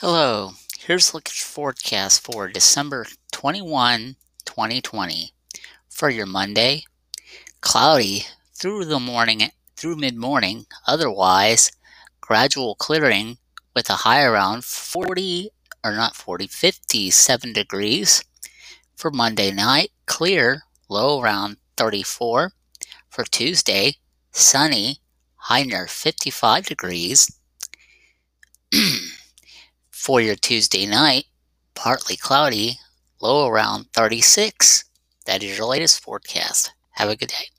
Hello, here's the forecast for December 21, 2020. For your Monday, cloudy through the morning through mid-morning, otherwise gradual clearing with a high around 40 or not 40, 57 degrees. For Monday night, clear, low around 34. For Tuesday, sunny, high near 55 degrees. For your Tuesday night, partly cloudy, low around 36. That is your latest forecast. Have a good day.